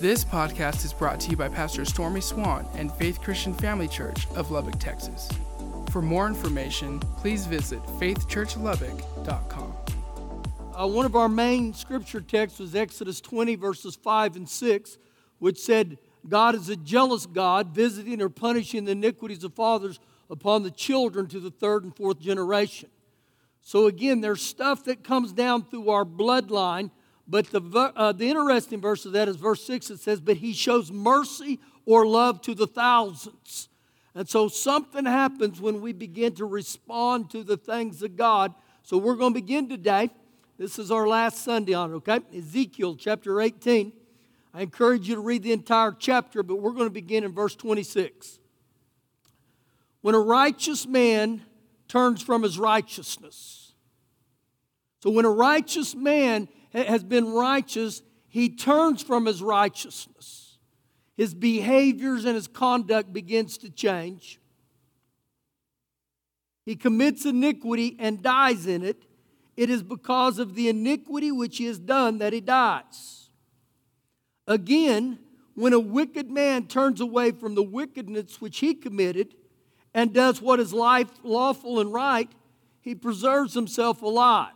This podcast is brought to you by Pastor Stormy Swann and Faith Christian Family Church of Lubbock, Texas. For more information, please visit faithchurchlubbock.com. Uh, one of our main scripture texts was Exodus 20, verses 5 and 6, which said, God is a jealous God, visiting or punishing the iniquities of fathers upon the children to the third and fourth generation. So, again, there's stuff that comes down through our bloodline, but the, uh, the interesting verse of that is verse 6. It says, But he shows mercy or love to the thousands. And so something happens when we begin to respond to the things of God. So we're going to begin today. This is our last Sunday on it, okay? Ezekiel chapter 18. I encourage you to read the entire chapter, but we're going to begin in verse 26. When a righteous man turns from his righteousness. So when a righteous man has been righteous, he turns from his righteousness his behaviors and his conduct begins to change. He commits iniquity and dies in it. It is because of the iniquity which he has done that he dies. Again, when a wicked man turns away from the wickedness which he committed and does what is life, lawful and right, he preserves himself alive.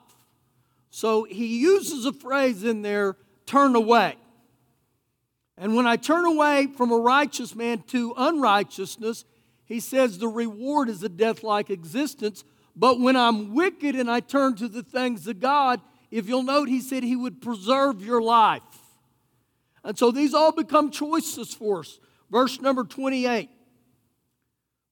So he uses a phrase in there turn away. And when I turn away from a righteous man to unrighteousness, he says the reward is a death like existence. But when I'm wicked and I turn to the things of God, if you'll note, he said he would preserve your life. And so these all become choices for us. Verse number 28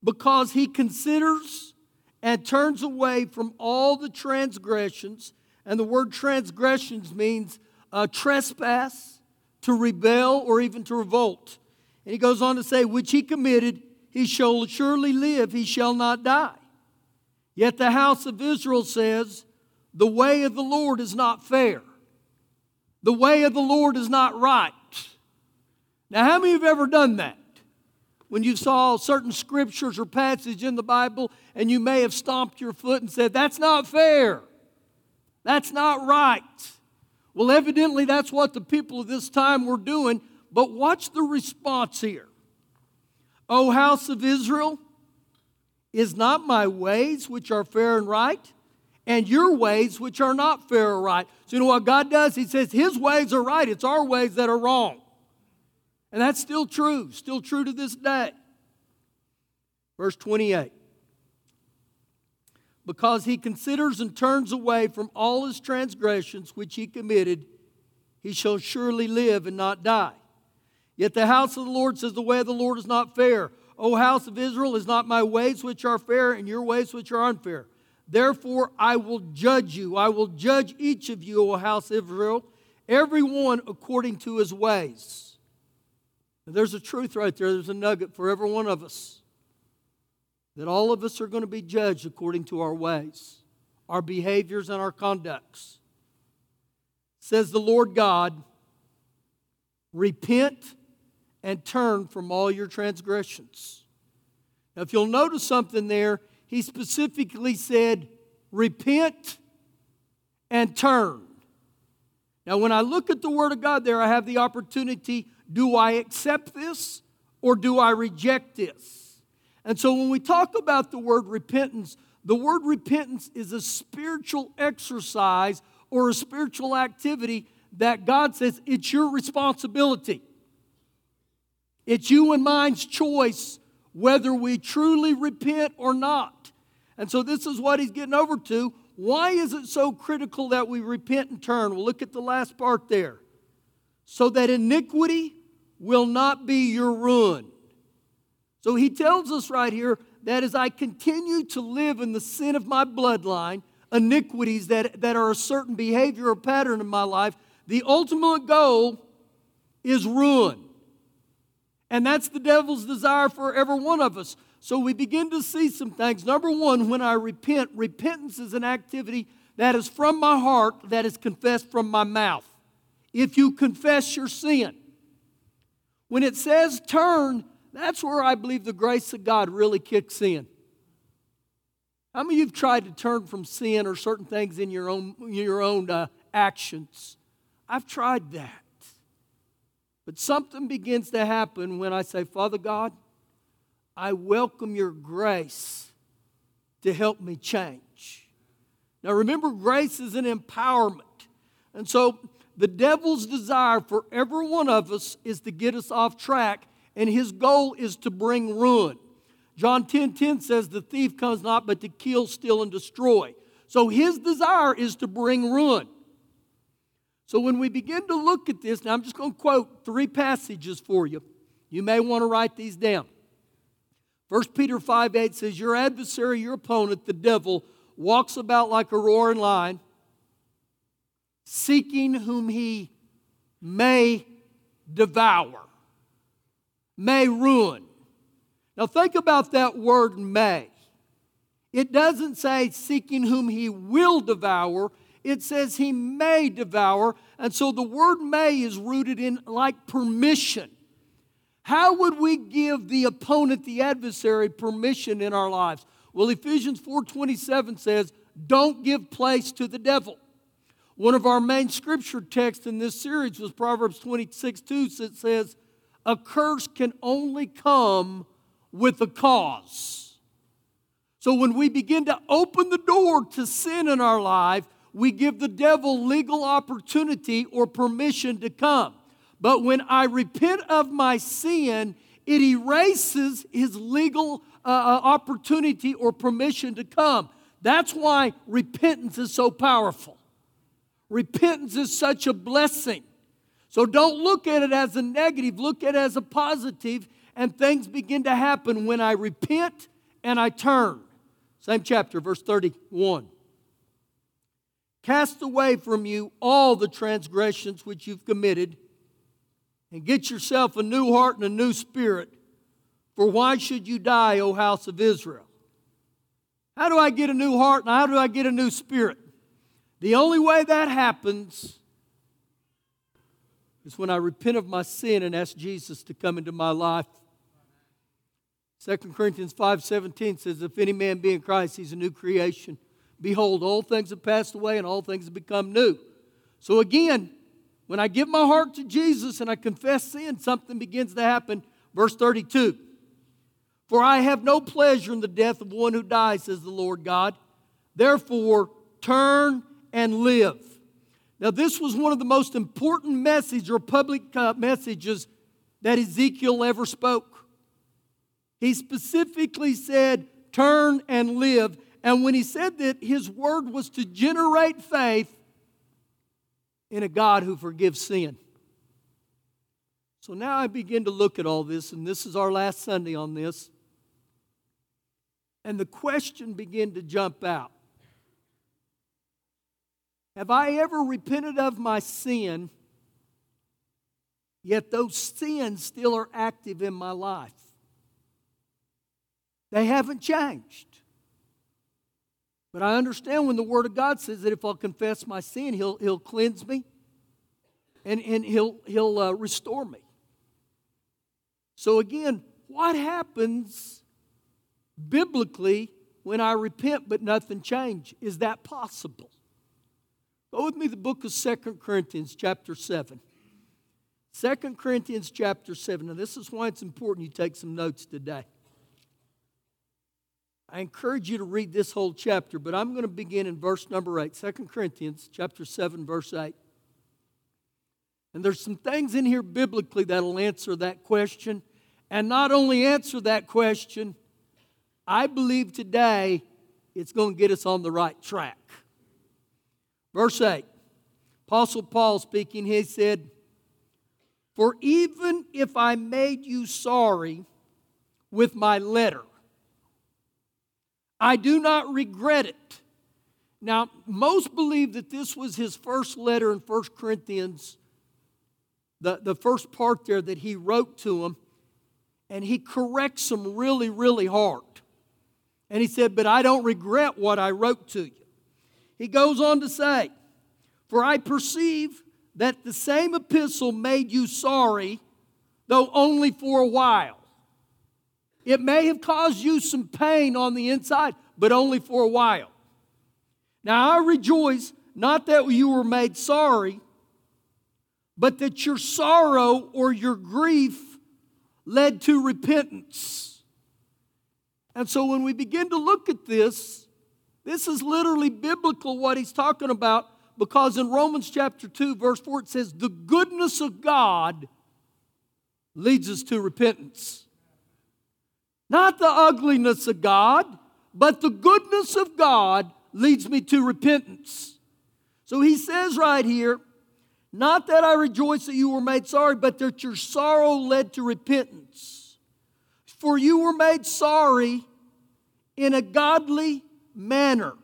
because he considers and turns away from all the transgressions, and the word transgressions means uh, trespass to rebel, or even to revolt. And he goes on to say, which he committed, he shall surely live, he shall not die. Yet the house of Israel says, the way of the Lord is not fair. The way of the Lord is not right. Now, how many have ever done that? When you saw certain scriptures or passage in the Bible and you may have stomped your foot and said, That's not fair. That's not right. Well, evidently, that's what the people of this time were doing, but watch the response here. O house of Israel, is not my ways which are fair and right, and your ways which are not fair or right. So, you know what God does? He says His ways are right, it's our ways that are wrong. And that's still true, still true to this day. Verse 28 because he considers and turns away from all his transgressions which he committed, he shall surely live and not die. Yet the house of the Lord says, The way of the Lord is not fair. O house of Israel, is not my ways which are fair, and your ways which are unfair. Therefore, I will judge you. I will judge each of you, O house of Israel, every one according to his ways. Now, there's a truth right there. There's a nugget for every one of us that all of us are going to be judged according to our ways, our behaviors, and our conducts. Says the Lord God, repent and turn from all your transgressions. Now, if you'll notice something there, he specifically said, repent and turn. Now, when I look at the Word of God there, I have the opportunity do I accept this or do I reject this? And so when we talk about the word repentance, the word repentance is a spiritual exercise or a spiritual activity that God says it's your responsibility. It's you and mine's choice whether we truly repent or not. And so this is what he's getting over to. Why is it so critical that we repent and turn? We'll look at the last part there. So that iniquity will not be your ruin. So he tells us right here that as I continue to live in the sin of my bloodline, iniquities that, that are a certain behavior or pattern in my life, the ultimate goal is ruin. And that's the devil's desire for every one of us. So we begin to see some things. Number one, when I repent, repentance is an activity that is from my heart, that is confessed from my mouth. If you confess your sin, when it says turn, that's where I believe the grace of God really kicks in. How many of you have tried to turn from sin or certain things in your own, your own uh, actions? I've tried that. But something begins to happen when I say, Father God, I welcome your grace to help me change. Now remember, grace is an empowerment. And so the devil's desire for every one of us is to get us off track, and his goal is to bring ruin. John 10 10 says, The thief comes not but to kill, steal, and destroy. So his desire is to bring ruin. So when we begin to look at this, now I'm just going to quote three passages for you. You may want to write these down. 1 Peter 5 8 says, Your adversary, your opponent, the devil, walks about like a roaring lion, seeking whom he may devour, may ruin. Now think about that word may. It doesn't say seeking whom he will devour, it says he may devour. And so the word may is rooted in like permission. How would we give the opponent, the adversary, permission in our lives? Well, Ephesians 4:27 says, "Don't give place to the devil." One of our main scripture texts in this series was Proverbs 26 2 that says, A curse can only come with a cause. So when we begin to open the door to sin in our life, we give the devil legal opportunity or permission to come. But when I repent of my sin, it erases his legal uh, uh opportunity or permission to come. That's why repentance is so powerful. Repentance is such a blessing. So don't look at it as a negative, look at it as a positive, and things begin to happen when I repent and I turn. Same chapter, verse 31. Cast away from you all the transgressions which you've committed, and get yourself a new heart and a new spirit. For why should you die, O house of Israel? How do I get a new heart and how do I get a new spirit? The only way that happens is when I repent of my sin and ask Jesus to come into my life. 2 Corinthians 5:17 says, If any man be in Christ, he's a new creation. Behold, all things have passed away and all things have become new. So again, when I give my heart to Jesus and I confess sin, something begins to happen. Verse 32 For I have no pleasure in the death of one who dies, says the Lord God. Therefore, turn and live. Now, this was one of the most important messages or public uh, messages that Ezekiel ever spoke. He specifically said, Turn and live. And when he said that, his word was to generate faith in a God who forgives sin. So now I begin to look at all this, and this is our last Sunday on this. And the question began to jump out have I ever repented of my sin, yet those sins still are active in my life? They haven't changed. But I understand when the Word of God says that if I'll confess my sin, He'll, he'll cleanse me and, and He'll, he'll uh, restore me. So, again, what happens biblically when I repent but nothing changes? Is that possible? Go with me the book of Second Corinthians, chapter 7. 2 Corinthians chapter 7. Now, this is why it's important you take some notes today. I encourage you to read this whole chapter, but I'm going to begin in verse number 8. 2 Corinthians chapter 7, verse 8. And there's some things in here biblically that'll answer that question. And not only answer that question, I believe today it's going to get us on the right track. Verse 8 Apostle Paul speaking, he said, For even if I made you sorry with my letter, I do not regret it. Now, most believe that this was his first letter in 1 Corinthians, the, the first part there that he wrote to them, and he corrects them really, really hard. And he said, But I don't regret what I wrote to you. He goes on to say, For I perceive that the same epistle made you sorry, though only for a while. It may have caused you some pain on the inside, but only for a while. Now I rejoice not that you were made sorry, but that your sorrow or your grief led to repentance. And so when we begin to look at this, this is literally biblical what he's talking about because in Romans chapter 2, verse 4, it says, The goodness of God leads us to repentance. Not the ugliness of God, but the goodness of God leads me to repentance. So he says right here, not that I rejoice that you were made sorry, but that your sorrow led to repentance. For you were made sorry in a godly manner,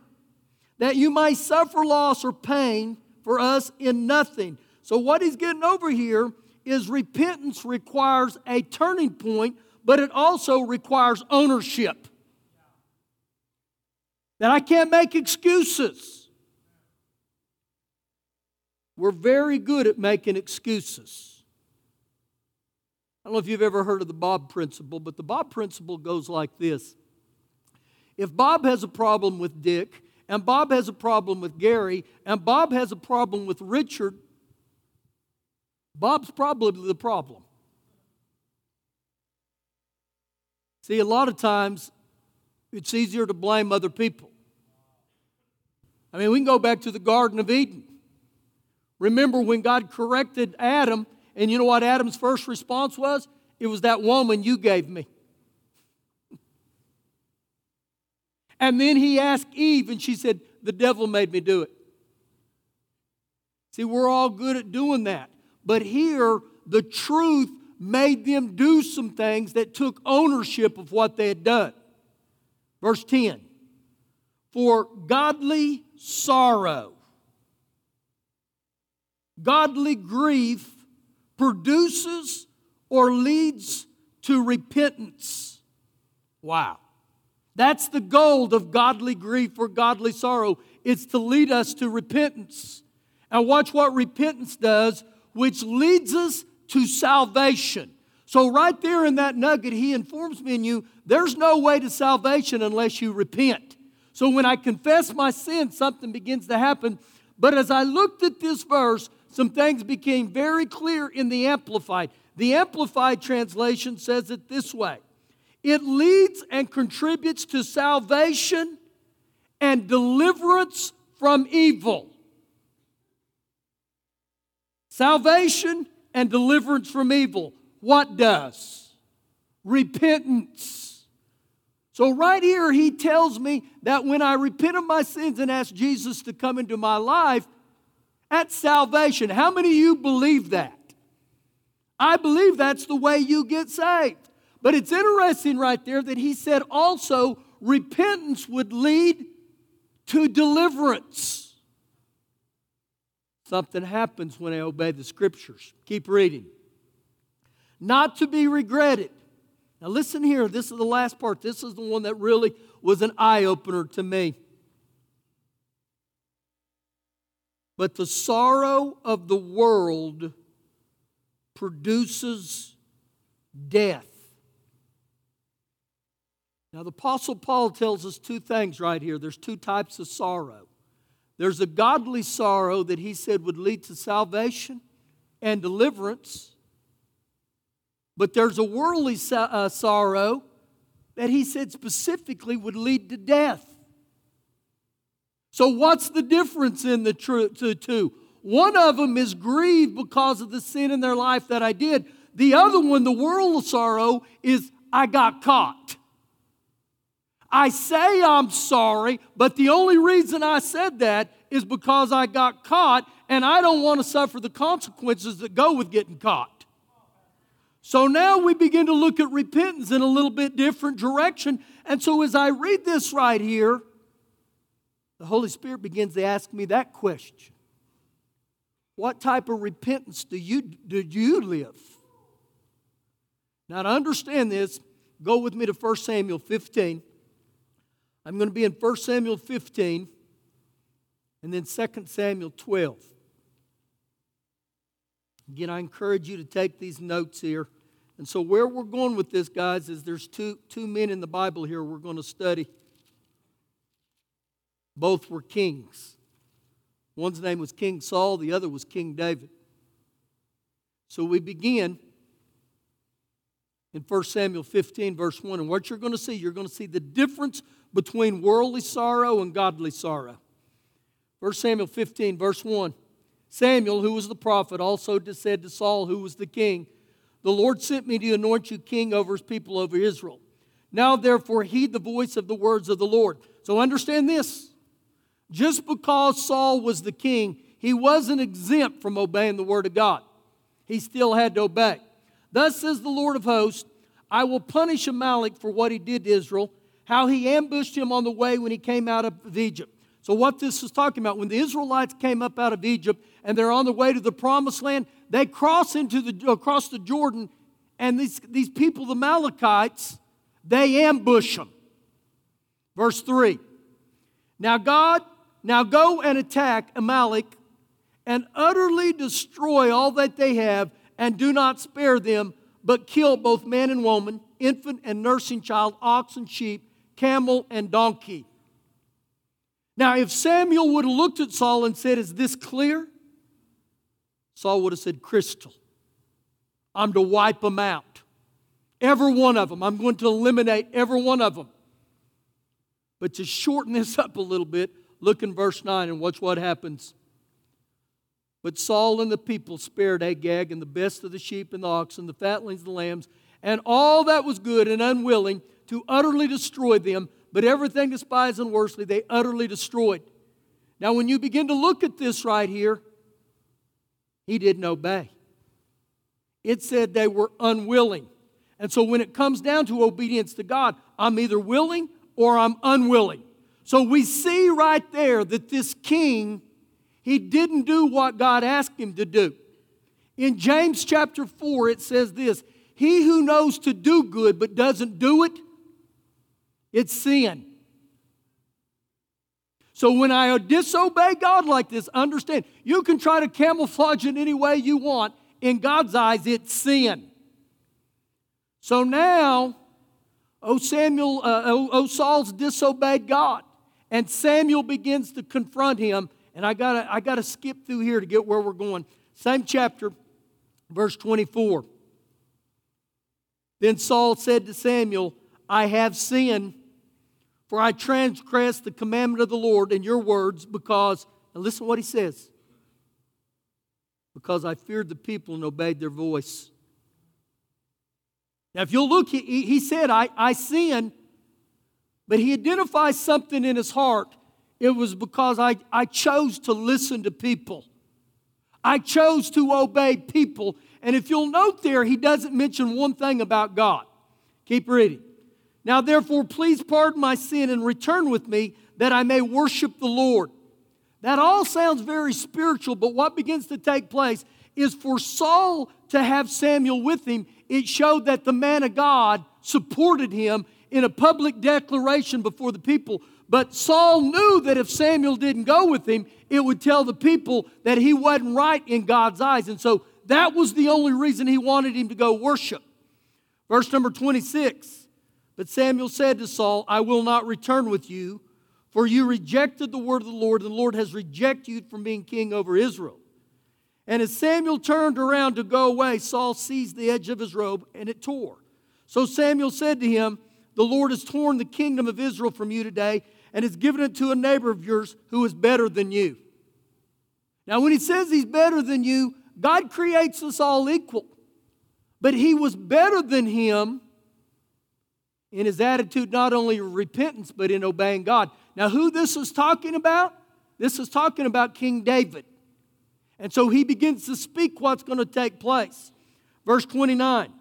that you might suffer loss or pain for us in nothing. So, what he's getting over here is repentance requires a turning point, but it also requires ownership. That I can't make excuses. We're very good at making excuses. I don't know if you've ever heard of the Bob principle, but the Bob principle goes like this If Bob has a problem with Dick, and Bob has a problem with Gary, and Bob has a problem with Richard, Bob's probably the problem. See, a lot of times it's easier to blame other people. I mean, we can go back to the Garden of Eden. Remember when God corrected Adam, and you know what Adam's first response was? It was that woman you gave me. And then he asked Eve, and she said, The devil made me do it. See, we're all good at doing that. But here, the truth made them do some things that took ownership of what they had done. Verse 10 For godly sorrow, godly grief produces or leads to repentance. Wow. That's the goal of godly grief or godly sorrow. It's to lead us to repentance. And watch what repentance does which leads us to salvation. So, right there in that nugget, he informs me and you there's no way to salvation unless you repent. So, when I confess my sin, something begins to happen. But as I looked at this verse, some things became very clear in the Amplified. The Amplified translation says it this way it leads and contributes to salvation and deliverance from evil. Salvation and deliverance from evil. What does? Repentance. So, right here, he tells me that when I repent of my sins and ask Jesus to come into my life, that's salvation. How many of you believe that? I believe that's the way you get saved. But it's interesting right there that he said also repentance would lead to deliverance. Something happens when I obey the scriptures. Keep reading. Not to be regretted. Now, listen here. This is the last part. This is the one that really was an eye opener to me. But the sorrow of the world produces death. Now, the Apostle Paul tells us two things right here. There's two types of sorrow. There's a godly sorrow that he said would lead to salvation and deliverance. But there's a worldly uh, sorrow that he said specifically would lead to death. So, what's the difference in the two? One of them is grieved because of the sin in their life that I did. The other one, the world sorrow, is I got caught. I say I'm sorry, but the only reason I said that is because I got caught and I don't want to suffer the consequences that go with getting caught. So now we begin to look at repentance in a little bit different direction. And so as I read this right here, the Holy Spirit begins to ask me that question What type of repentance do you, do you live? Now, to understand this, go with me to 1 Samuel 15. I'm going to be in 1 Samuel 15 and then 2 Samuel 12. Again, I encourage you to take these notes here. And so, where we're going with this, guys, is there's two, two men in the Bible here we're going to study. Both were kings. One's name was King Saul, the other was King David. So we begin in 1 Samuel 15, verse 1. And what you're going to see, you're going to see the difference between worldly sorrow and godly sorrow. 1 Samuel 15, verse 1. Samuel, who was the prophet, also said to Saul, who was the king, The Lord sent me to anoint you king over his people, over Israel. Now, therefore, heed the voice of the words of the Lord. So understand this. Just because Saul was the king, he wasn't exempt from obeying the word of God. He still had to obey. Thus says the Lord of hosts, I will punish Amalek for what he did to Israel, how he ambushed him on the way when he came out of Egypt. So, what this is talking about, when the Israelites came up out of Egypt and they're on the way to the promised land, they cross into the across the Jordan, and these, these people, the Amalekites, they ambush them. Verse 3. Now God, now go and attack Amalek and utterly destroy all that they have, and do not spare them, but kill both man and woman, infant and nursing child, ox and sheep, camel and donkey. Now, if Samuel would have looked at Saul and said, Is this clear? Saul would have said, Crystal. I'm to wipe them out. Every one of them. I'm going to eliminate every one of them. But to shorten this up a little bit, look in verse 9 and watch what happens. But Saul and the people spared Agag and the best of the sheep and the oxen, the fatlings and the lambs, and all that was good and unwilling to utterly destroy them, but everything despised and worstly they utterly destroyed. Now, when you begin to look at this right here, he didn't obey. It said they were unwilling. And so when it comes down to obedience to God, I'm either willing or I'm unwilling. So we see right there that this king he didn't do what God asked him to do. In James chapter 4, it says this He who knows to do good but doesn't do it, it's sin. So when I disobey God like this, understand, you can try to camouflage it any way you want. In God's eyes, it's sin. So now, O Samuel, uh, o, o Saul's disobeyed God, and Samuel begins to confront him and I gotta, I gotta skip through here to get where we're going. Same chapter, verse 24. Then Saul said to Samuel, I have sinned, for I transgressed the commandment of the Lord in your words, because, and listen to what he says, because I feared the people and obeyed their voice. Now, if you'll look, he, he said, I, I sinned, but he identifies something in his heart it was because I, I chose to listen to people. I chose to obey people. And if you'll note there, he doesn't mention one thing about God. Keep reading. Now, therefore, please pardon my sin and return with me that I may worship the Lord. That all sounds very spiritual, but what begins to take place is for Saul to have Samuel with him, it showed that the man of God supported him in a public declaration before the people but Saul knew that if Samuel didn't go with him, it would tell the people that he wasn't right in God's eyes. And so that was the only reason he wanted him to go worship. Verse number 26 But Samuel said to Saul, I will not return with you, for you rejected the word of the Lord, and the Lord has rejected you from being king over Israel. And as Samuel turned around to go away, Saul seized the edge of his robe, and it tore. So Samuel said to him, The Lord has torn the kingdom of Israel from you today and has given it to a neighbor of yours who is better than you. Now, when he says he's better than you, God creates us all equal. But he was better than him in his attitude, not only of repentance, but in obeying God. Now, who this is talking about? This is talking about King David. And so he begins to speak what's going to take place. Verse 29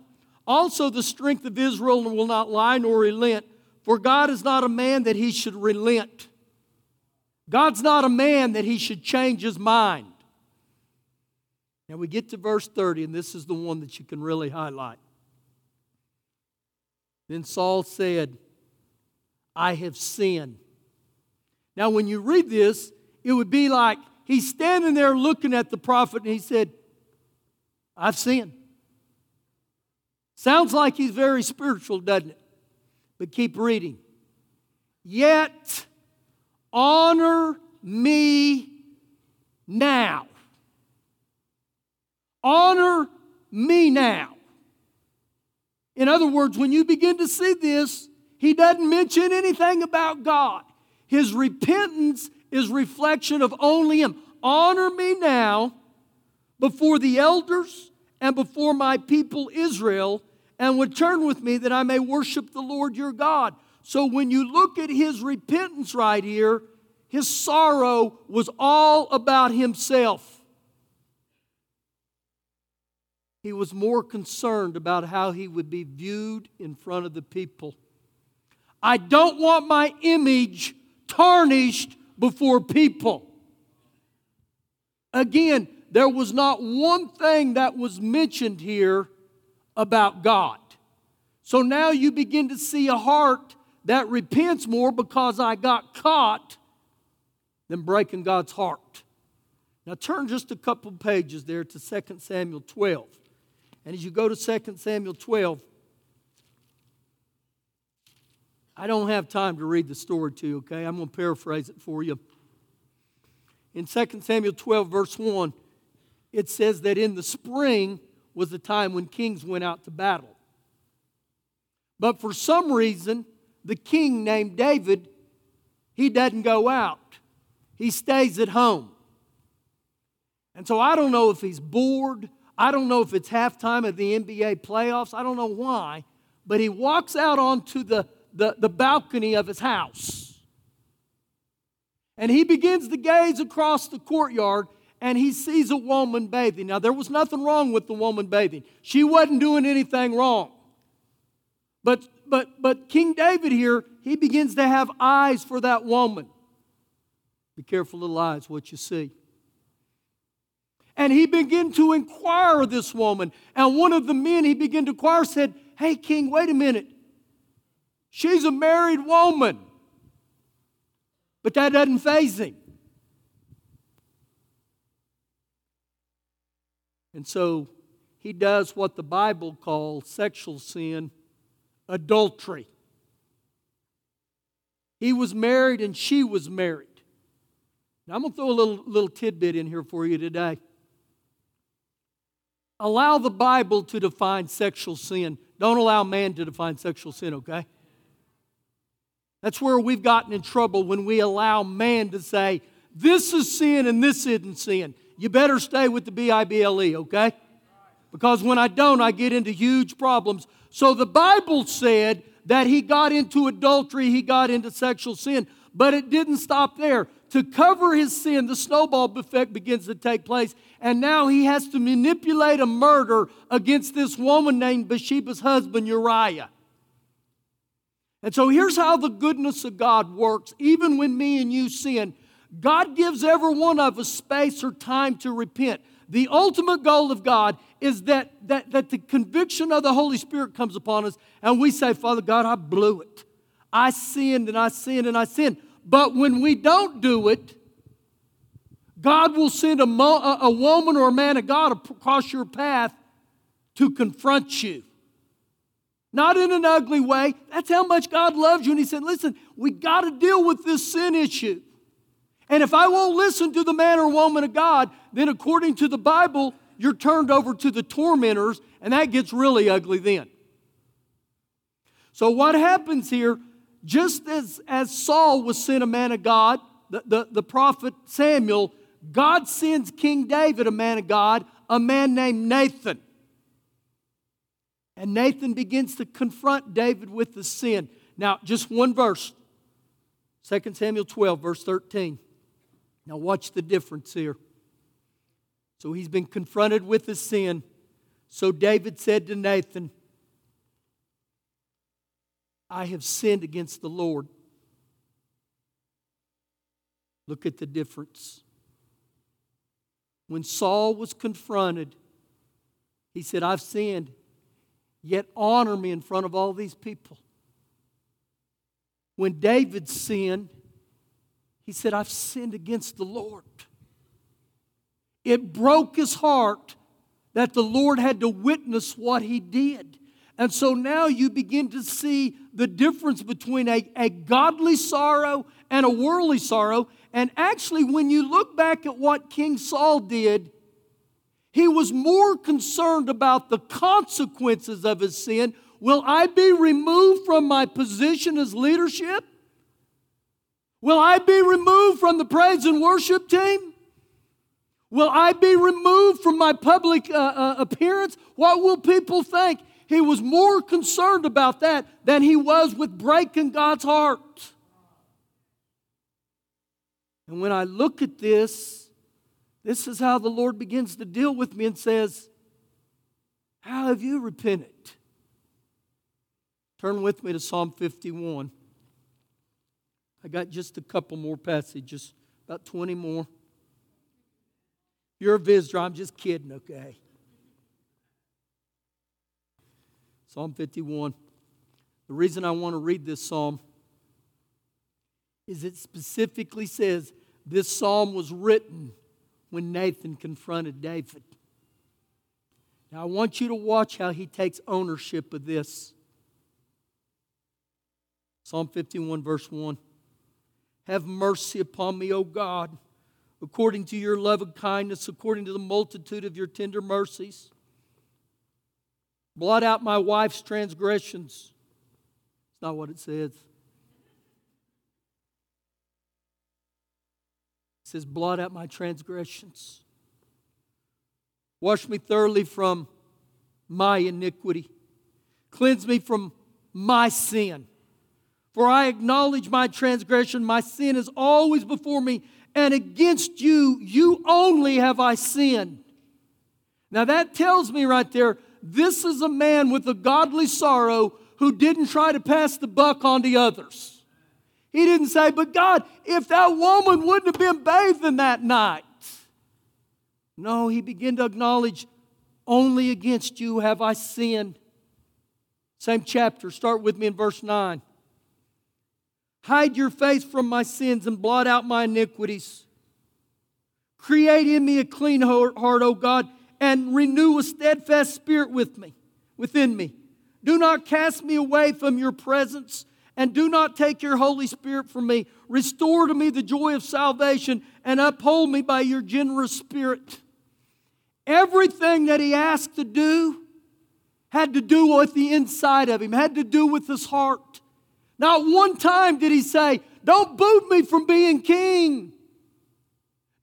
Also, the strength of Israel will not lie nor relent for God is not a man that he should relent. God's not a man that he should change his mind. Now we get to verse 30, and this is the one that you can really highlight. Then Saul said, I have sinned. Now, when you read this, it would be like he's standing there looking at the prophet and he said, I've sinned. Sounds like he's very spiritual, doesn't it? But keep reading. Yet honor me now. Honor me now. In other words, when you begin to see this, he doesn't mention anything about God. His repentance is reflection of only him. Honor me now before the elders and before my people Israel, and would turn with me that I may worship the Lord your God. So when you look at his repentance right here, his sorrow was all about himself. He was more concerned about how he would be viewed in front of the people. I don't want my image tarnished before people. Again, there was not one thing that was mentioned here about God. So now you begin to see a heart that repents more because I got caught than breaking God's heart. Now turn just a couple pages there to 2 Samuel 12. And as you go to 2 Samuel 12, I don't have time to read the story to you, okay? I'm going to paraphrase it for you. In 2 Samuel 12, verse 1, it says that in the spring was the time when kings went out to battle. But for some reason, the king named David, he doesn't go out. He stays at home. And so I don't know if he's bored. I don't know if it's halftime of the NBA playoffs. I don't know why. But he walks out onto the, the, the balcony of his house. And he begins to gaze across the courtyard and he sees a woman bathing. Now, there was nothing wrong with the woman bathing, she wasn't doing anything wrong. But, but, but King David here, he begins to have eyes for that woman. Be careful, little eyes, what you see. And he began to inquire of this woman. And one of the men he began to inquire said, Hey, King, wait a minute. She's a married woman. But that doesn't faze him. And so he does what the Bible calls sexual sin adultery. He was married and she was married. Now, I'm going to throw a little, little tidbit in here for you today. Allow the Bible to define sexual sin. Don't allow man to define sexual sin, okay? That's where we've gotten in trouble when we allow man to say, this is sin and this isn't sin you better stay with the B I B L E, okay? Because when I don't, I get into huge problems. So the Bible said that he got into adultery, he got into sexual sin, but it didn't stop there. To cover his sin, the snowball effect begins to take place, and now he has to manipulate a murder against this woman named Bathsheba's husband, Uriah. And so here's how the goodness of God works. Even when me and you sin, God gives every one of us space or time to repent. The ultimate goal of God is that, that, that the conviction of the Holy Spirit comes upon us and we say, Father God, I blew it. I sinned and I sinned and I sinned. But when we don't do it, God will send a, mo- a woman or a man of God across your path to confront you. Not in an ugly way. That's how much God loves you. And He said, Listen, we got to deal with this sin issue. And if I won't listen to the man or woman of God, then according to the Bible, you're turned over to the tormentors, and that gets really ugly then. So, what happens here, just as, as Saul was sent a man of God, the, the, the prophet Samuel, God sends King David a man of God, a man named Nathan. And Nathan begins to confront David with the sin. Now, just one verse 2 Samuel 12, verse 13. Now, watch the difference here. So he's been confronted with the sin. So David said to Nathan, I have sinned against the Lord. Look at the difference. When Saul was confronted, he said, I've sinned, yet honor me in front of all these people. When David sinned, he said, I've sinned against the Lord. It broke his heart that the Lord had to witness what he did. And so now you begin to see the difference between a, a godly sorrow and a worldly sorrow. And actually, when you look back at what King Saul did, he was more concerned about the consequences of his sin. Will I be removed from my position as leadership? Will I be removed from the praise and worship team? Will I be removed from my public uh, uh, appearance? What will people think? He was more concerned about that than he was with breaking God's heart. And when I look at this, this is how the Lord begins to deal with me and says, How have you repented? Turn with me to Psalm 51. I got just a couple more passages, about 20 more. You're a visitor, I'm just kidding, okay? Psalm 51. The reason I want to read this psalm is it specifically says this psalm was written when Nathan confronted David. Now, I want you to watch how he takes ownership of this. Psalm 51, verse 1. Have mercy upon me, O God, according to your love and kindness, according to the multitude of your tender mercies. Blot out my wife's transgressions. It's not what it says. It says, Blot out my transgressions. Wash me thoroughly from my iniquity. Cleanse me from my sin. For I acknowledge my transgression. My sin is always before me, and against you, you only have I sinned. Now that tells me right there, this is a man with a godly sorrow who didn't try to pass the buck on to others. He didn't say, But God, if that woman wouldn't have been bathing that night. No, he began to acknowledge, Only against you have I sinned. Same chapter, start with me in verse 9. Hide your face from my sins and blot out my iniquities. Create in me a clean heart, O God, and renew a steadfast spirit with me, within me. Do not cast me away from your presence and do not take your Holy Spirit from me. Restore to me the joy of salvation and uphold me by your generous spirit. Everything that he asked to do had to do with the inside of him, had to do with his heart. Not one time did he say, Don't boot me from being king.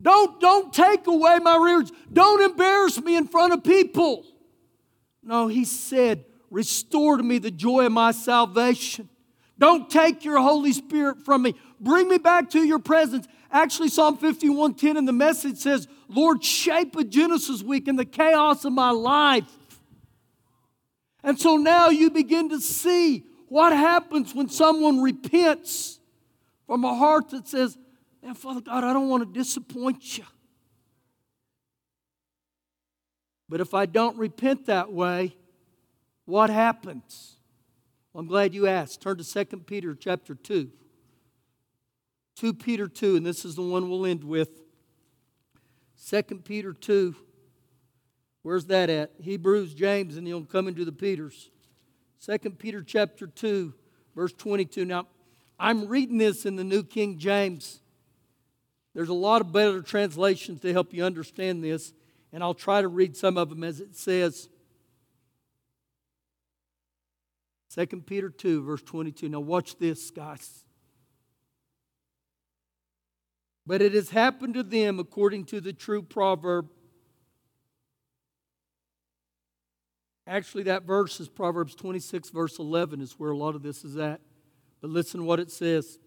Don't, don't take away my rears. Don't embarrass me in front of people. No, he said, Restore to me the joy of my salvation. Don't take your Holy Spirit from me. Bring me back to your presence. Actually, Psalm 51:10 in the message says, Lord, shape a Genesis week in the chaos of my life. And so now you begin to see what happens when someone repents from a heart that says, Man, Father God, I don't want to disappoint you. But if I don't repent that way, what happens? Well, I'm glad you asked. Turn to 2 Peter chapter 2. 2 Peter 2, and this is the one we'll end with. 2 Peter 2. Where's that at? Hebrews, James, and you'll come into the Peters. 2 Peter chapter 2, verse 22. Now, I'm reading this in the New King James. There's a lot of better translations to help you understand this, and I'll try to read some of them as it says. 2 Peter 2, verse 22. Now, watch this, guys. But it has happened to them according to the true proverb. Actually, that verse is Proverbs 26, verse 11, is where a lot of this is at. But listen what it says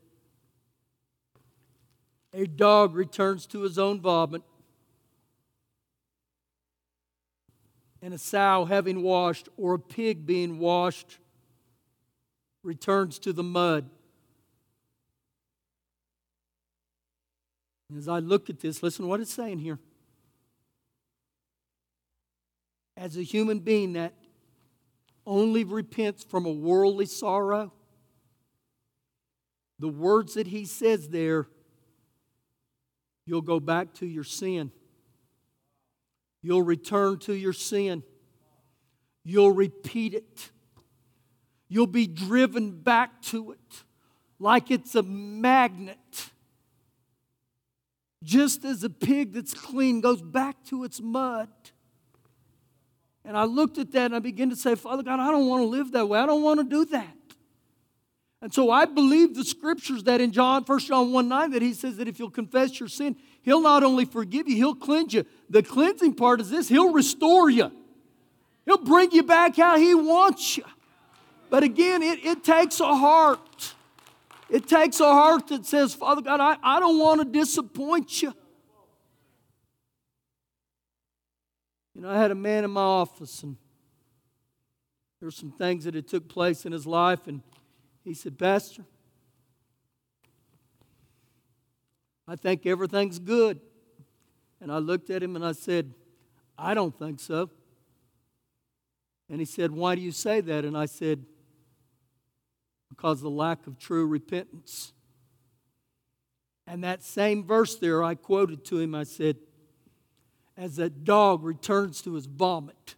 A dog returns to his own vomit, and a sow having washed, or a pig being washed, returns to the mud. As I look at this, listen to what it's saying here. As a human being that only repents from a worldly sorrow, the words that he says there, you'll go back to your sin. You'll return to your sin. You'll repeat it. You'll be driven back to it like it's a magnet. Just as a pig that's clean goes back to its mud. And I looked at that and I began to say, Father God, I don't want to live that way. I don't want to do that. And so I believe the scriptures that in John, 1 John 1 9, that he says that if you'll confess your sin, he'll not only forgive you, he'll cleanse you. The cleansing part is this he'll restore you, he'll bring you back how he wants you. But again, it, it takes a heart. It takes a heart that says, Father God, I, I don't want to disappoint you. You know, I had a man in my office, and there were some things that had took place in his life, and he said, Pastor, I think everything's good. And I looked at him and I said, I don't think so. And he said, Why do you say that? And I said, Because of the lack of true repentance. And that same verse there, I quoted to him, I said, As a dog returns to his vomit,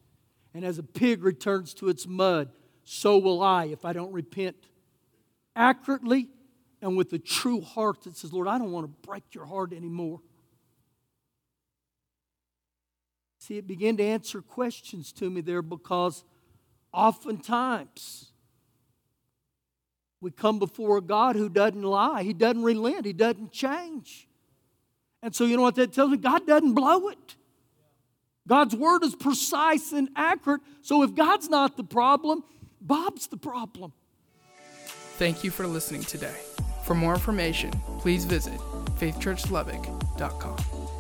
and as a pig returns to its mud, so will I if I don't repent accurately and with a true heart that says, Lord, I don't want to break your heart anymore. See, it began to answer questions to me there because oftentimes we come before a God who doesn't lie, He doesn't relent, He doesn't change. And so, you know what that tells me? God doesn't blow it. God's word is precise and accurate. So, if God's not the problem, Bob's the problem. Thank you for listening today. For more information, please visit faithchurchlubbock.com.